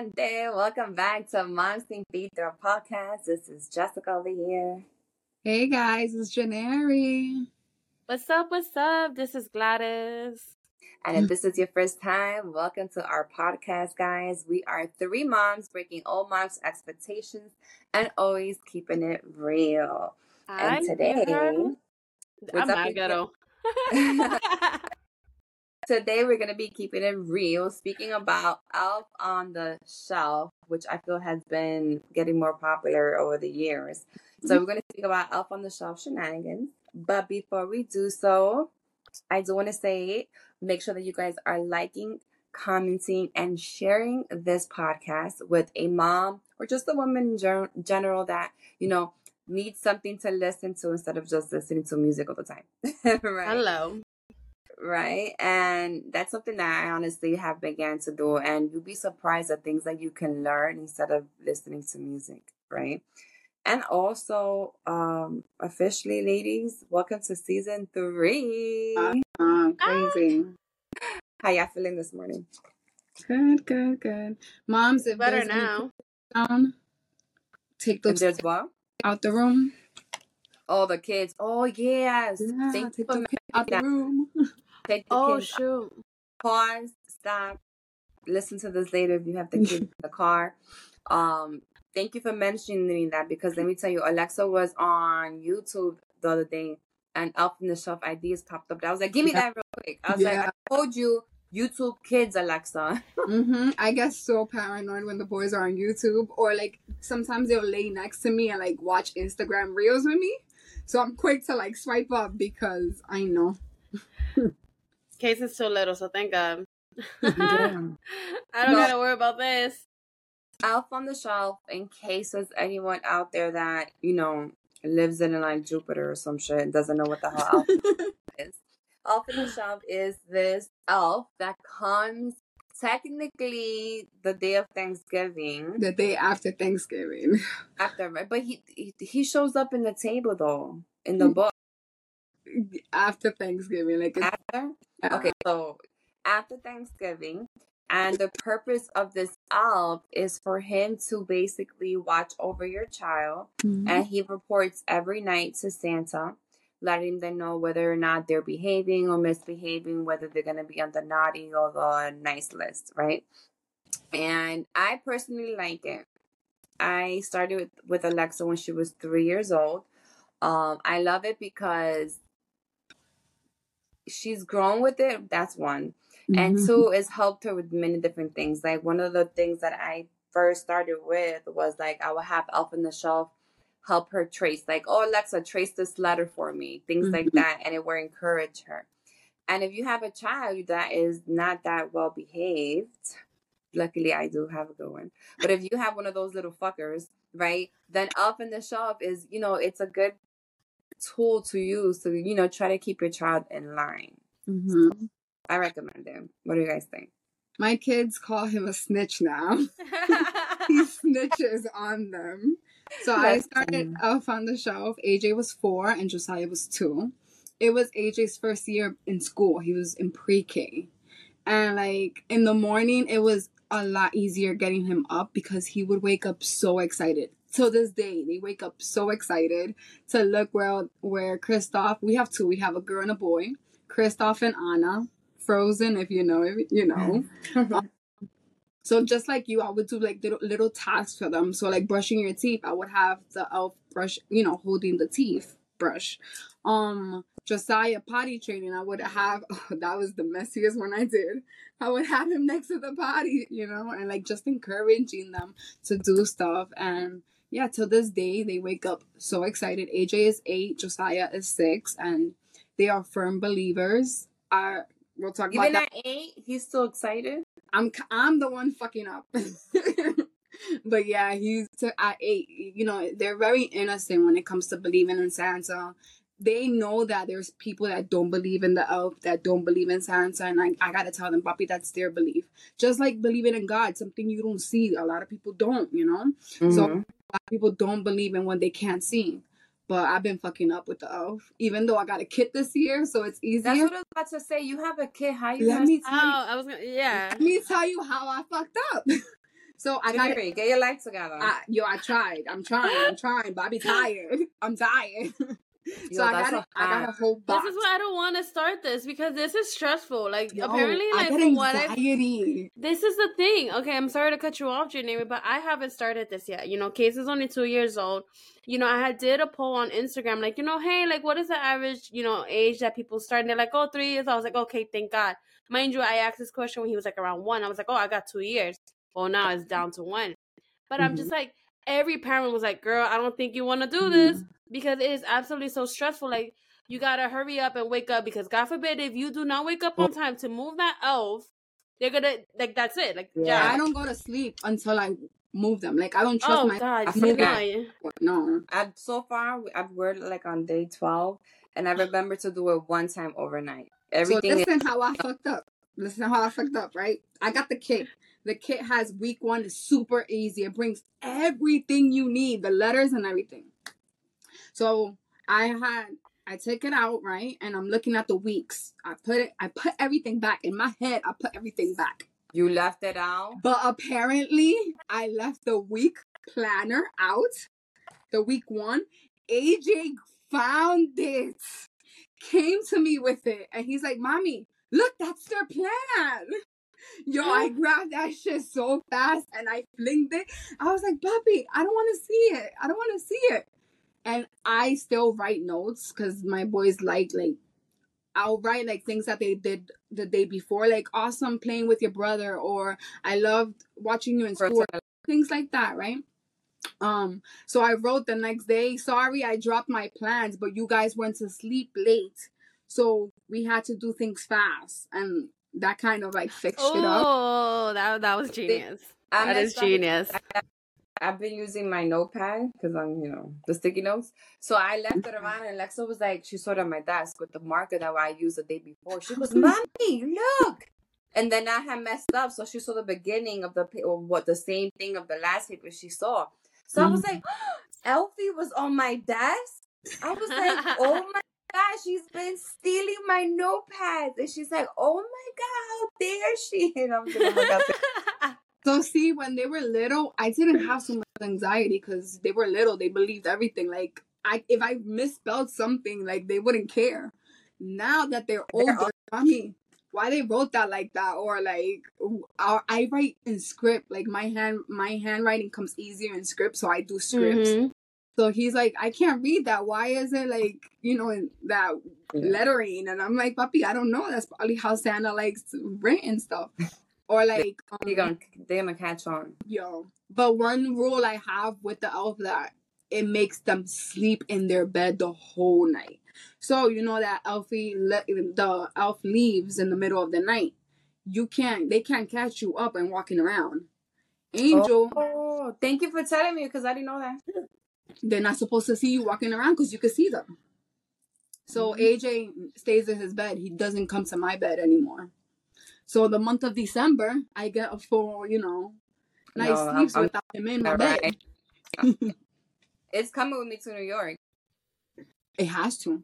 gente? Welcome back to Moms Think Theater podcast. This is Jessica over here. Hey guys, it's Janari. What's up? What's up? This is Gladys. And if this is your first time, welcome to our podcast, guys. We are three moms breaking all moms' expectations and always keeping it real. I'm and today, I'm what's up, not ghetto. today we're gonna be keeping it real. Speaking about Elf on the Shelf, which I feel has been getting more popular over the years. So mm-hmm. we're gonna speak about Elf on the Shelf shenanigans. But before we do so, I do want to say make sure that you guys are liking, commenting, and sharing this podcast with a mom or just a woman in gen- general that you know needs something to listen to instead of just listening to music all the time. right? Hello. Right? And that's something that I honestly have began to do, and you'll be surprised at things that you can learn instead of listening to music, right? And also, um, officially, ladies, welcome to season three. Uh, crazy. How y'all feeling this morning? Good, good, good. Moms, if Better now. down, take If those there's what? out the room. Oh, the kids. Oh, yes. Yeah, Thank you take for the kids out the room. Take the Oh kids. shoot. Pause. Stop. Listen to this later if you have the kids in the car. Um, thank you for mentioning that because let me tell you, Alexa was on YouTube the other day and Elf in the Shelf ideas popped up. I was like, give me Yeah. that real quick. I was like, I told you, YouTube kids, Alexa. hmm I get so paranoid when the boys are on YouTube, or like sometimes they'll lay next to me and like watch Instagram reels with me. So I'm quick to like swipe up because I know. Case is too little, so thank God. I don't No. gotta worry about this. Elf on the Shelf, in case there's anyone out there that, you know, lives in like Jupiter or some shit and doesn't know what the hell Elf is. Elf on the Shelf is this elf that comes technically the day of Thanksgiving the day after Thanksgiving. after, right? But he he, he shows up in the table though in the hmm. book after Thanksgiving, like it's, after. Okay, so after Thanksgiving, and the purpose of this elf is for him to basically watch over your child Mhm. and he reports every night to Santa, letting them know whether or not they're behaving or misbehaving, whether they're going to be on the naughty or the nice list, right? And I personally like it. I started with, with Alexa when she was three years old. Um, I love it because she's grown with it. That's one. And Mhm. two, it's helped her with many different things. Like one of the things that I first started with was like I would have Elf on the Shelf help her trace, like, oh Alexa, trace this letter for me, things like Mhm. that, and it will encourage her. And if you have a child that is not that well behaved, luckily I do have a good one. But if you have one of those little fuckers, right, then Elf on the Shelf is, you know, it's a good tool to use to, you know, try to keep your child in line. Mhm. I recommend him. What do you guys think? My kids call him a snitch now. he snitches on them. So I started. Elf on the Shelf. AJ was four and Josiah was two. It was AJ's first year in school. He was in pre K. And like in the morning, it was a lot easier getting him up because he would wake up so excited. Till this day, they wake up so excited to look where where Kristoff. We have two. We have a girl and a boy. Kristoff and Anna. Frozen, if you know, if you know. So just like you, I would do like little little tasks for them. So like brushing your teeth, I would have the elf brush, you know, holding the teeth brush. Um, Josiah potty training, I would have. Oh, that was the messiest one I did. I would have him next to the potty, you know, and like just encouraging them to do stuff. And yeah, till this day, they wake up so excited. AJ is eight, Josiah is six, and they are firm believers. I we'll talk about Even that. at eight, he's still excited. I'm I'm the one fucking up. but yeah, he's to, at eight. You know, they're very innocent when it comes to believing in Santa. They know that there's people that don't believe in the elf, that don't believe in Santa, and I, I gotta tell them, Papi, that's their belief. Just like believing in God, something you don't see. A lot of people don't, you know. So mm-hmm. A lot of people don't believe in what they can't see. But I've been fucking up with the elf, even though I got a kid this year, so it's easier. that's what I was about to say. You have a kid. How you Let me tell you, Oh, I was gonna. Yeah. let me tell you how I fucked up. So I got Period. Get your life together. I, yo, I tried. I'm trying. I'm trying, but I be tired. I'm tired. Yo, so I got a. I got a whole box. This is why I don't want to start this because this is stressful. Like Yo, apparently, like from what I. This is the thing. Okay, I'm sorry to cut you off, Janine, but I haven't started this yet. You know, Case is only two years old. You know, I had did a poll on Instagram, like, you know, hey, like, what is the average, you know, age that people start? And they're like, oh, three years. I was like, okay, thank God. Mind you, I asked this question when he was like around one. I was like, oh, I got two years. Well, now it's down to one. But I'm Mhm. just like, every parent was like, girl, I don't think you want to do this because it is absolutely so stressful. Like, you gotta hurry up and wake up because God forbid if you do not wake up on time to move that elf, they're gonna like that's it. Like Yeah. yeah. I don't go to sleep until I move them. Like I don't trust Oh my God, I you forgot. know. no. I've, so far, I've worked like on day 12, and I remember to do it one time overnight. Everything so this is listen how I fucked up. Listen how I fucked up, right? I got the kit. The kit has week one is super easy. It brings everything you need, the letters and everything. So I had I took it out, right? And I'm looking at the weeks. I put it I put everything back. In my head, I put everything back. you left it out. But apparently I left the week planner out. The week one. AJ found it. Came to me with it. And he's like, Mommy, look, that's their plan. Yo, I grabbed that shit so fast and I flinged it. I was like, Puppy, I don't want to see it. I don't want to see it. And I still write notes because my boys like like I'll write like things that they did the day before, like awesome playing with your brother, or I loved watching you in school, things like that, right? Um, so I wrote the next day, sorry I dropped my plans, but you guys went to sleep late. So we had to do things fast. And that kind of like fixed it up. Oh, that that was genius. I That is messed up genius. I've been using my notepad because I'm, you know, the sticky notes. So I left it around, and Lexa was like, she saw it on my desk with the marker that I used the day before. She goes, "Mommy, look!" And then I had messed up, so she saw the beginning of the or what the same thing of the last paper she saw. So I was like, mm-hmm. Elfie was on my desk. I was like, oh my god, she's been stealing my notepads, and she's like, oh my god, how dare she? And I'm like, oh my God. So see, when they were little, I didn't have so much anxiety because they were little. They believed everything. Like I, if I misspelled something, like they wouldn't care. Now that they're They're older, I mean, why they wrote that like that, or like I, I write in script. Like my hand, my handwriting comes easier in script, so I do scripts. Mhm. So he's like, I can't read that. Why is it like you know in that lettering? And I'm like, Puppy, I don't know. That's probably how Santa likes written stuff. Or like, um, gonna, they're gonna catch on. Yo. But one rule I have with the elf that it makes them sleep in their bed the whole night. So you know that elfie le- the elf leaves in the middle of the night. You can't they can't catch you up and walking around. Angel, Oh, thank you for telling me because I didn't know that. they're not supposed to see you walking around because you can see them. So Mhm. AJ stays in his bed. He doesn't come to my bed anymore. So the month of December, I get a full, you know, nice No, I'm- sleeps I'm- without him in my All bed. right. It's coming with me to New York. It has to.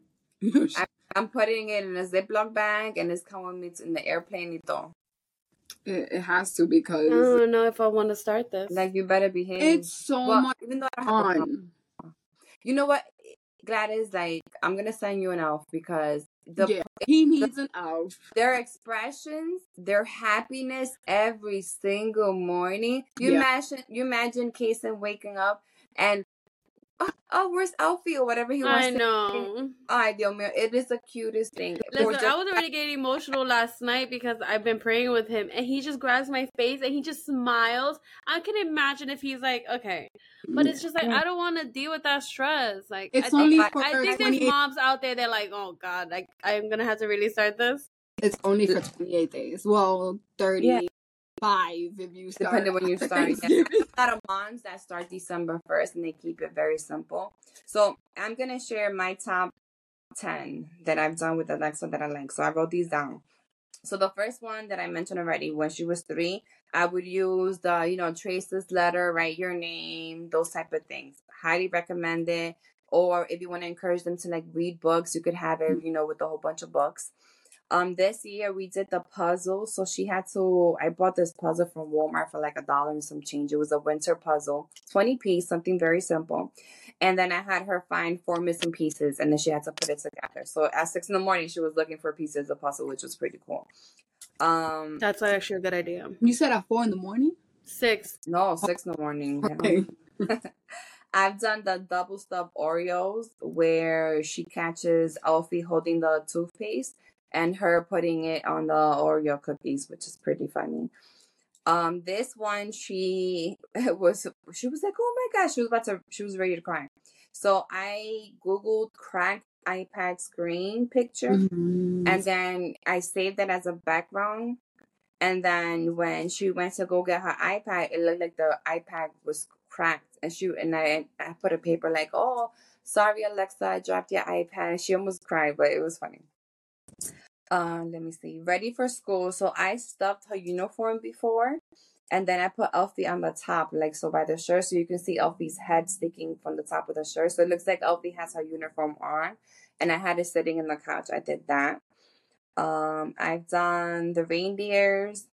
I'm putting it in a Ziploc bag and it's coming with me to, in the airplane and all. It, it has to because I don't know if I want to start this. Like you better behave. it's so well, much even though I don't have a fun. You know what, Gladys? Like I'm gonna send you an elf because the yeah, he needs an out. their expressions, their happiness every single morning. You Yeah. imagine, you imagine Kason waking up and oh, oh, where's Elfie or whatever he wants I know. Dios mío, it is the cutest thing. Listen, just- I was already getting emotional last night because I've been praying with him, and he just grabs my face and he just smiles. I can imagine if he's like, okay, but mm, it's just like I don't want to deal with that stress. Like, It's I think, only I, for I think there's moms out there that are like, oh god, like I'm gonna have to really start this. It's only for 28 days. Well, 35 if you start. Depending when you start. Yeah. Thanksgiving. There's a lot of moms that start December 1st and they keep it very simple. So I'm going to share my top 10 that I've done with Alexa that I like. So I wrote these down. So the first one that I mentioned already, when she was three, I would use the, you know, trace this letter, write your name, those type of things. Highly recommend it. Or if you want to encourage them to like read books, you could have it, you know, with a whole bunch of books. Um, this year we did the puzzle, so she had to. I bought this puzzle from Walmart for like a dollar and some change. It was a winter puzzle, twenty piece, something very simple. And then I had her find four missing pieces, and then she had to put it together. So at six in the morning, she was looking for pieces of puzzle, which was pretty cool. Um, That's actually a good idea. You said at four in the morning. Six. no, six in the morning. Okay. I've done the double stuff Oreos where she catches Elfie holding the toothpaste and her putting it on the Oreo cookies, which is pretty funny. Um, this one she was she was like, oh my gosh, she was about to she was ready to cry. So I googled cracked iPad screen picture Mhm. and then I saved it as a background. And then when she went to go get her iPad, it looked like the iPad was cracked. And she and I I put a paper like, "Oh, sorry Alexa, I dropped your iPad." She almost cried, but it was funny. Uh, let me see. Ready for school. So I stuffed her uniform before, and then I put Elfie on the top, like so by the shirt, so you can see Elfie's head sticking from the top of the shirt. So it looks like Elfie has her uniform on, and I had it sitting in the couch. I did that. Um, I've done the reindeers.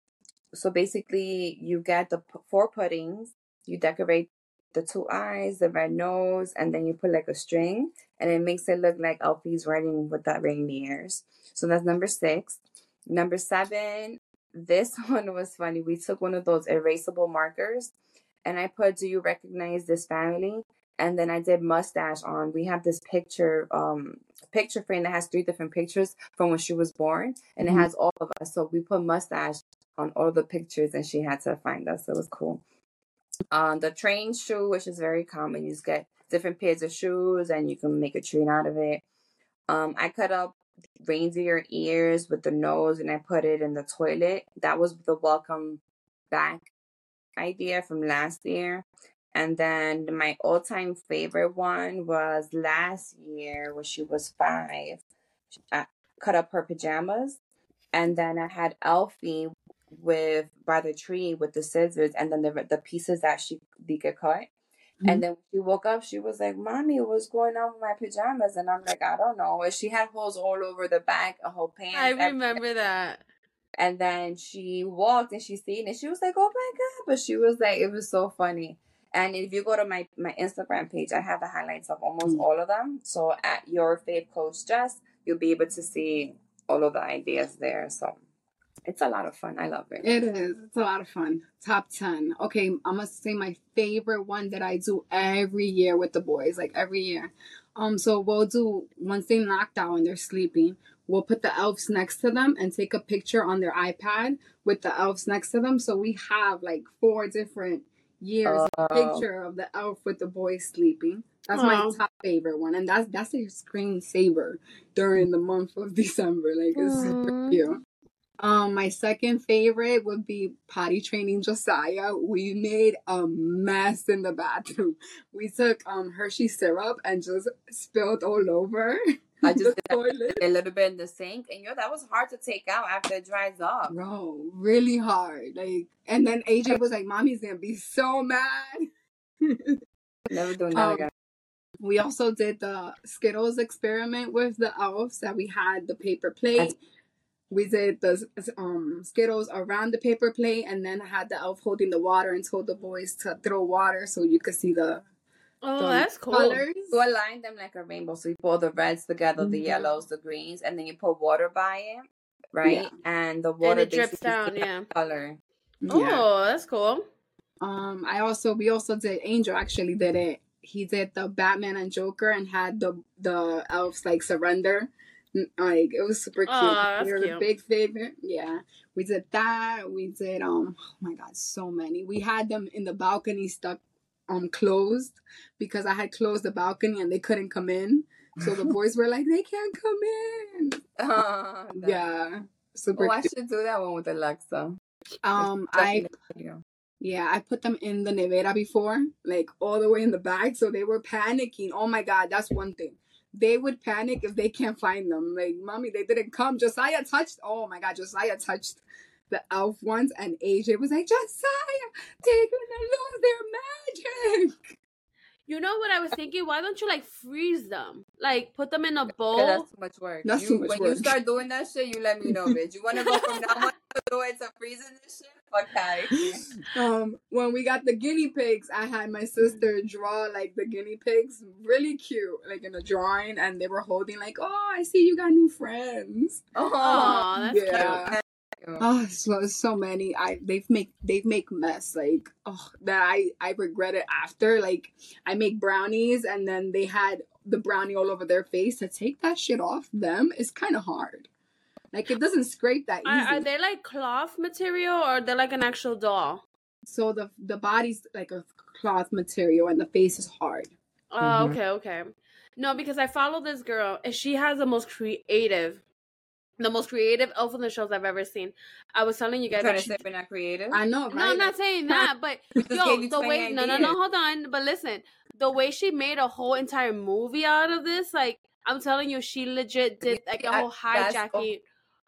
So basically, you get the p- four puddings, you decorate the two eyes, the red nose, and then you put like a string, and it makes it look like Elfie's riding with the reindeers. So that's number six. Number seven, this one was funny. We took one of those erasable markers, and I put, "Do you recognize this family?" And then I did mustache on. We have this picture, um, picture frame that has three different pictures from when she was born, and it Mhm. has all of us. So we put mustache on all the pictures, and she had to find us. So it was cool. Um, the train shoe, which is very common, you just get different pairs of shoes, and you can make a train out of it. Um, I cut up reindeer ears with the nose, and I put it in the toilet. That was the welcome back idea from last year. And then my all time favorite one was last year when she was five. I cut up her pajamas. And then I had Elfie with by the tree with the scissors and then the the pieces that she could cut. And then when she woke up, she was like, Mommy, what's going on with my pajamas? And I'm like, I don't know. And she had holes all over the back of her pants. I everything. remember that. And then she walked and she seen it. She was like, "Oh my god!" But she was like, "It was so funny." And if you go to my my Instagram page, I have the highlights of almost Mm. all of them. So at your fave coach Jess, you'll be able to see all of the ideas there. So it's a lot of fun. I love it. It is. It's a lot of fun. Top 10. Okay, I must say my favorite one that I do every year with the boys, like every year. Um, so we'll do once they knocked out and they're sleeping, we'll put the elves next to them and take a picture on their iPad with the elves next to them. So we have like four different years of Oh. picture of the elf with the boys sleeping. That's my top favorite one. And that's that's a screensaver during the month of December. Like it's super Aw. cute. Um, my second favorite would be potty training Josiah. We made a mess in the bathroom. We took um Hershey syrup and just spilled all over I just the did toilet. a little bit in the sink, and you know that was hard to take out after it dries up. Bro, really hard. Like, and then AJ was like, "Mommy's gonna be so mad." Never doing that Um, again. We also did the Skittles experiment with the elves that we had the paper plate. That's- We did the um Skittles around the paper plate, and then I had the elf holding the water and told the boys to throw water so you could see the, Oh, the that's cool. colors. You align them like a rainbow. So you put the reds together, the Mhm. yellows, the greens, and then you put water by it, right? Yeah. And the water And it drips down, yeah. color. Yeah. Oh, that's cool. Um, I also we also did Angel actually did it. He did the Batman and Joker and had the the elves like surrender. N- Like it was super cute. Aw, that's they were a big favorite. Yeah, we did that. We did um. Oh my god, so many. We had them in the balcony stuck um closed because I had closed the balcony and they couldn't come in. So the boys were like, they can't come in. Oh, that- Yeah, super Oh, I should do that one with Alexa. Um, I in the. Yeah, I put them in the nevera before, like all the way in the back, so they were panicking. Oh my god, that's one thing. They would panic if they can't find them. Like, mommy, they didn't come. Josiah touched. Oh my god, Josiah touched the elf ones, and AJ was like, Josiah, they're gonna lose their magic. You know what I was thinking? Why don't you like freeze them? Like put them in a bowl. Yeah, that's too much work. That's you, too much when work. you start doing that shit, you let me know, bitch. You want to go from now on to doing some freezing this shit? Fuck that. um when we got the guinea pigs i had my sister draw like the guinea pigs really cute like in a drawing and they were holding like oh i see you got new friends. Oh, that's yeah. Oh so so many. I they've make they've make mess like oh that i i regret it after. Like i make brownies and then they had the brownie all over their face. To take that shit off them is kind of hard like it doesn't scrape that easy Are, are they like cloth material or they're like an actual doll? so the the body's like a cloth material and the face is hard Oh, Mhm. okay, okay. No, because I follow this girl and she has the most creative, the most creative elf on the shelves I've ever seen. I was telling you guys. trying that to she- say we're not creative. i know right no, I'm not saying that, but yo, the 20 way no, no, no, hold on. But listen, the way she made a whole entire movie out of this, like I'm telling you, she legit did like a whole that's- hijacking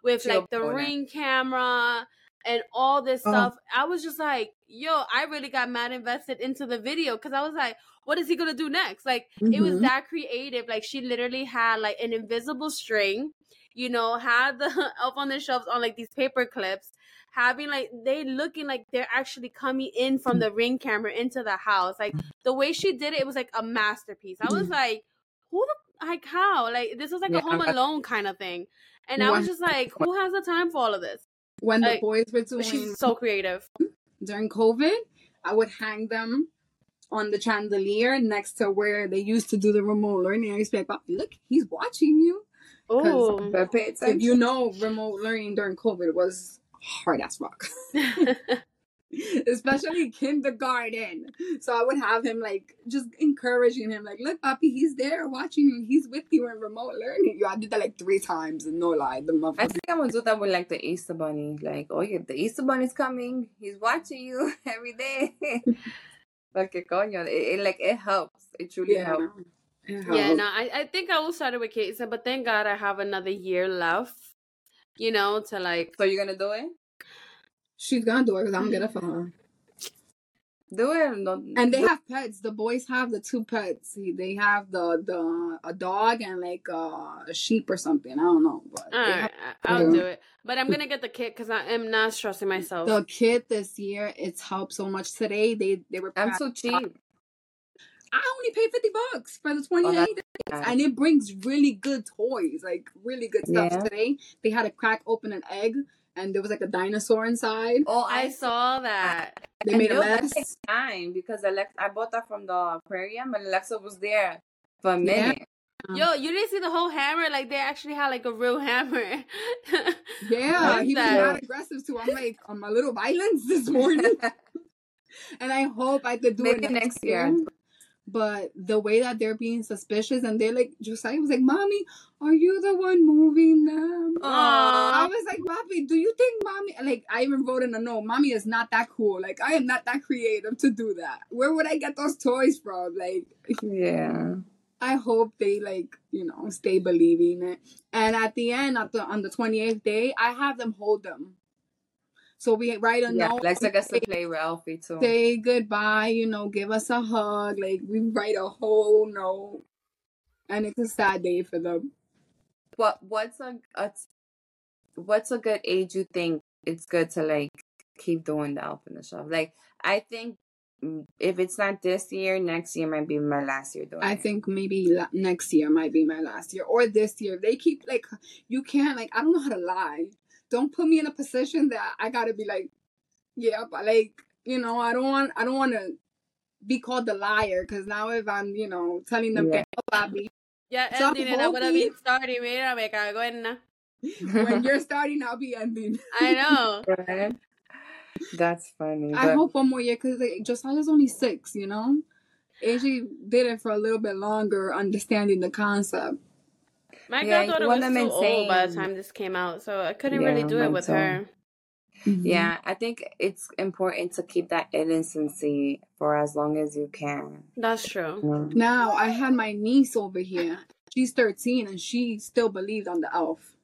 with like the that. ring camera and all this Oh. stuff. I was just like, yo, I really got mad invested into the video because I was like, what is he gonna do next? Like it was Mhm. that creative. Like she literally had like an invisible string, you know, had the elf on the shelves on like these paper clips, having like they looking like they're actually coming in from the ring camera into the house. Like the way she did it, it was like a masterpiece. I was like, who the like how? Like this was like Yeah, a home I- alone kind of thing. And I was just like, who has the time for all of this? when the boys were But doing she's so creative. during covid i would hang them on the chandelier next to where they used to do the remote learning i used to be like "Papi, look he's watching you Oh. If you know remote learning during covid was hard as fuck especially kindergarten. So I would have him like just encouraging him, like, look, Papi, he's there watching you. He's with you in remote learning. Yo, I did that like three times, and no lie, the month. I think I'm gonna do that with like the Easter Bunny. Like, oh yeah, the Easter Bunny's coming. He's watching you every day. like, que coño. It, it, like it helps. It truly Yeah, helps. it yeah, no, I, I think I will start it with Casey, but thank God I have another year left, you know, to like So you're gonna do it? She's gonna do it because I'm gonna for her. Do it. No, And they have pets. The boys have the two pets. They have the the a dog and like uh, a sheep or something. I don't know, but they All have I- I'll do it. But I'm gonna get the kit because I am not stressing myself. the kit this year. It's helped so much. Today they they were. I'm so cheap. I only paid fifty bucks for the twenty Oh, eight. that's and it brings really good toys, like really good stuff. Yeah. Today they had to crack open an egg, and there was like a dinosaur inside. Oh, I saw that. They And made a mess. takes time because Alexa, I bought that from the aquarium and Alexa was there for a Yeah. Um, Yo, you didn't see the whole hammer? Like they actually had like a real hammer. Yeah, Like he was not aggressive too. I'm like, I'm a little violence this morning, and I hope I could do Maybe it next year. But the way that they're being suspicious and they're like, Josiah was like, "Mommy, are you the one moving them?" I was like, Papi, do you think mommy like I even wrote in a note, mommy is not that cool. Like I am not that creative to do that. Where would I get those toys from? Like yeah. I hope they like, you know, stay believing it. And at the end, at the on the twenty eighth day, I have them hold them. So we write a Yeah, note. Alexa gets to say, play Ralphie too. say goodbye, you know, give us a hug. Like we write a whole note. And it's a sad day for them. What what's a, a what's a good age you think it's good to like keep doing the elf in the shelf? Like I think mm, if it's not this year, next year might be my last year doing I it. think maybe la- next year might be my last year or this year. They keep like you can't like I don't know how to lie. Don't put me in a position that I gotta be like, yeah, but like you know I don't want I don't want to be called the liar because now if I'm you know telling them Yeah. que no, papi, Ya So el dinero would have hoping- been starting. Mira, me cago en na. when you're starting, I'll be ending. I know. Right? That's funny. I but- hope one more year because like, Josiah's only six, you know. AJ did it for a little bit longer, understanding the concept. My Yeah, you goddaughter was them too old by the time this came out, so I couldn't Yeah, really do it with too. her. Yeah, I think it's important to keep that innocency for as long as you can. That's true. Mm. Now I had my niece over here. She's 13 and she still believed on the elf.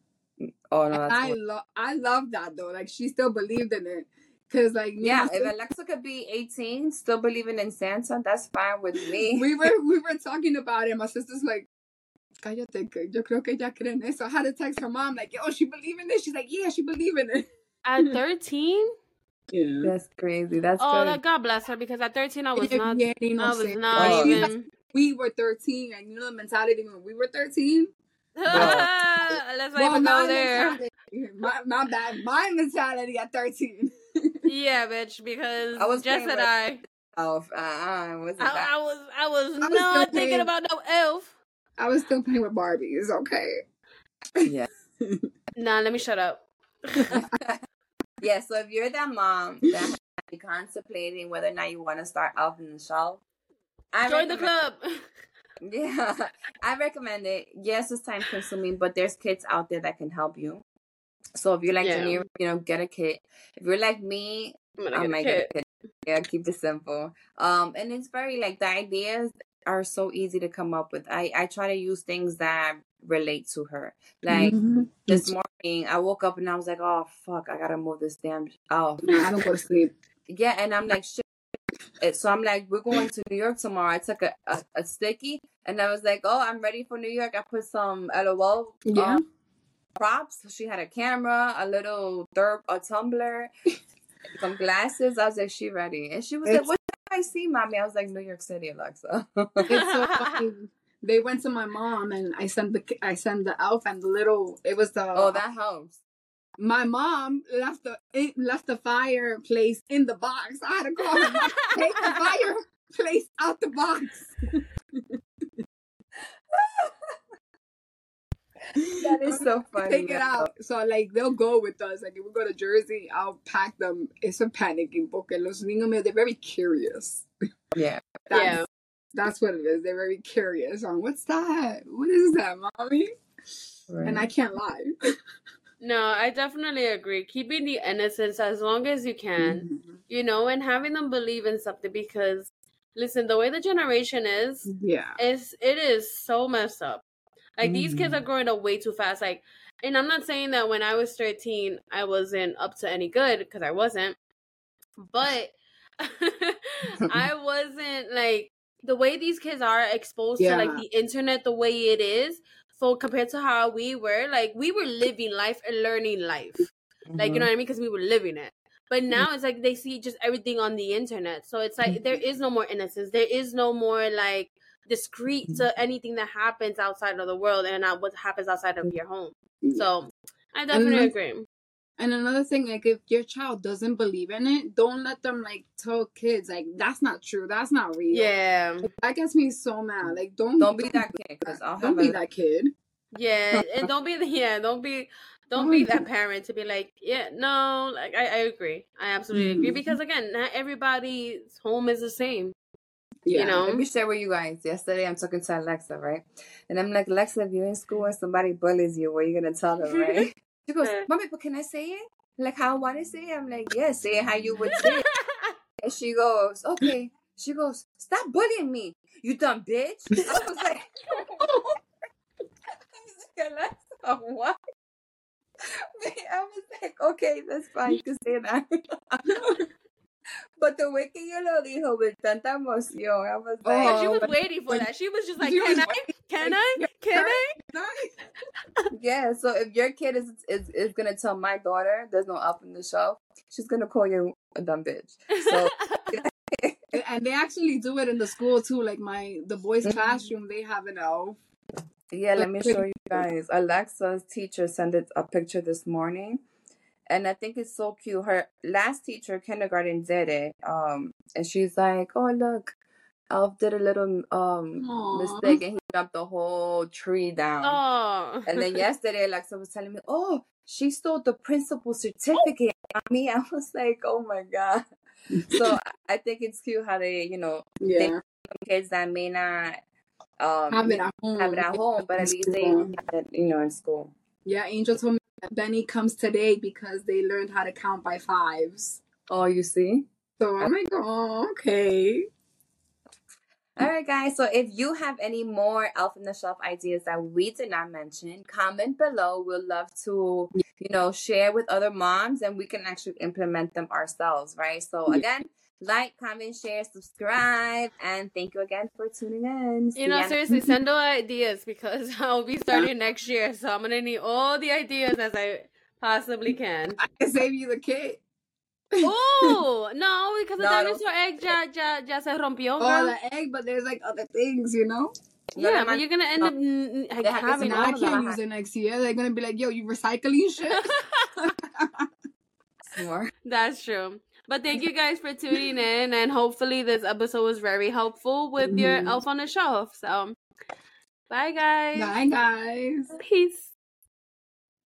Oh no, that's I love I love that though. Like she still believed in it. Cause like Yeah, and if Alexa could be 18, still believing in Santa, that's fine with me. we were we were talking about it. My sister's like, cállate, que yo creo que ella cree en eso. I had to text her mom like, yo, she believe in this. She's like, yeah, she believe in it. At 13? Yeah. That's crazy. That's Oh, good. that God bless her because at 13 I was not. yeah, you know, I was not Oh. even. We were 13, and you know the mentality when we were 13. Let's not even go there. mentality, my, my bad, my mentality at 13. Yeah, bitch. Because I was Jess playing and with- I, Oh, uh, uh, was it I, that? I was, I was was not thinking about no elf. I was still playing with Barbies, okay? Yeah. Nah, let me shut up. yeah, so if you're that mom that be contemplating whether or not you want to start Elf in the Shelf, I Join the recommend- club. Yeah, I recommend it. Yes, it's time consuming, but there's kits out there that can help you. So if you're like Yeah. Janine, you know, get a kit. If you're like me, I'm gonna I get a might kid. get a kit. Yeah, keep it simple. Um, and it's very like the ideas are so easy to come up with. I I try to use things that relate to her. Like Mhm. this morning, I woke up and I was like, oh fuck, I gotta move this damn. Oh I don't go to sleep. yeah, and I'm like, shit. So I'm like, we're going to New York tomorrow. I took a, a, a sticky and I was like, oh, I'm ready for New York. I put some LOL Yeah. um, props. She had a camera, a little derp, a tumbler, some glasses. I was like, she ready. And she was like, what I see, mommy? I was like, New York City, Alexa. It's so funny. They went to my mom and I sent the I sent the elf and the little it was the oh, that helps. my mom left the left the fireplace in the box. I had to call her take the fireplace out the box. That is so funny. Take it out. So like they'll go with us. Like if we go to Jersey, I'll pack them. It's a panicking porque los niños they're very curious. Yeah. That's, Yeah. That's what it is. They're very curious on what's that? What is that, mommy? And I can't lie. No, I definitely agree. Keeping the innocence as long as you can, Mhm. you know, and having them believe in something because listen, the way the generation is, Yeah. is it is so messed up. Like these kids are mm-hmm. growing up way too fast. Like, and I'm not saying that when I was 13, I wasn't up to any good because I wasn't, but I wasn't like the way these kids are exposed to like the internet the way it is. So compared to how we were, like we were living life and learning life. Like, you know mm-hmm. what I mean? Because we were living it. But mm-hmm. now it's like they see just everything on the internet. So it's like there is no more innocence. There is no more like discreet to anything that happens outside of the world and not what happens outside of your home. So I definitely then- agree. And another thing, like if your child doesn't believe in it, don't let them like tell kids like that's not true, that's not real. Yeah. Like, that gets me so mad. Like don't Don't be that kid because I'll have Don't be a, that kid. Yeah. And don't be the yeah, don't be don't be that parent to be like, yeah, no, like I, I agree. I absolutely agree. Mhm. Because again, not everybody's home is the same. Yeah. You know? Let me share with you guys. Yesterday, I'm talking to Alexa, right? And I'm like, Alexa, if you're in school and somebody bullies you, what are you gonna tell them, right? She goes, "Mommy, but can I say it? Like how I want to say it?" I'm like, "Yeah, say it how you would say it." And she goes, "Okay." She goes, "Stop bullying me, you dumb bitch." I was like, Alexa, what? I was like, okay, that's fine. You can say that. But the way que yo lo dijo with tanta emoción, I was like, Yeah, she was waiting for that. She was just like, Can I? Can I? Can I? Yeah, so if your kid is is, is gonna tell my daughter there's no up in the shelf, she's gonna call you a dumb bitch. So And- they actually do it in the school too. Like my the boys' Mhm. classroom, they have an elf. yeah, let me show you guys. Alexa's teacher sent it a picture this morning, and I think it's so cute. Her last teacher, kindergarten, did it. Um, and she's like, "Oh look, Elf did a little um Aw. mistake, and he jumped the whole tree down." Oh. And then yesterday, Alexa was telling me, "Oh, she stole the principal certificate." Me, I was like, "Oh my god!" So I think it's cute how they, you know, Yeah, kids that may not um have it at home. have it at home, but at least they School. have it, you know, in school. Yeah, Angel told me Benny comes today because they learned how to count by fives. Oh, you see? So I'm like, oh, okay. All right, guys. So if you have any more Elf on the Shelf ideas that we did not mention, comment below. We'll love to, you know, share with other moms and we can actually implement them ourselves, right? So again, like, comment, share, subscribe, and thank you again for tuning in. You know, seriously, send all ideas because I'll be starting next year, so I'm gonna need all the ideas as I possibly can. I can save you the kid. Oh no, because the dinosaur egg ya, ya, ya se rompió, Oh, the egg, but there's like other things, you know. Yeah, no, but you're gonna end up mm, like, having know I can't use it next year. They're gonna be like, "Yo, you recycling shit." more. That's true. But thank you guys for tuning in, and hopefully this episode was very helpful with your Mhm. Elf on the Shelf. So, bye guys. Bye, guys. Peace.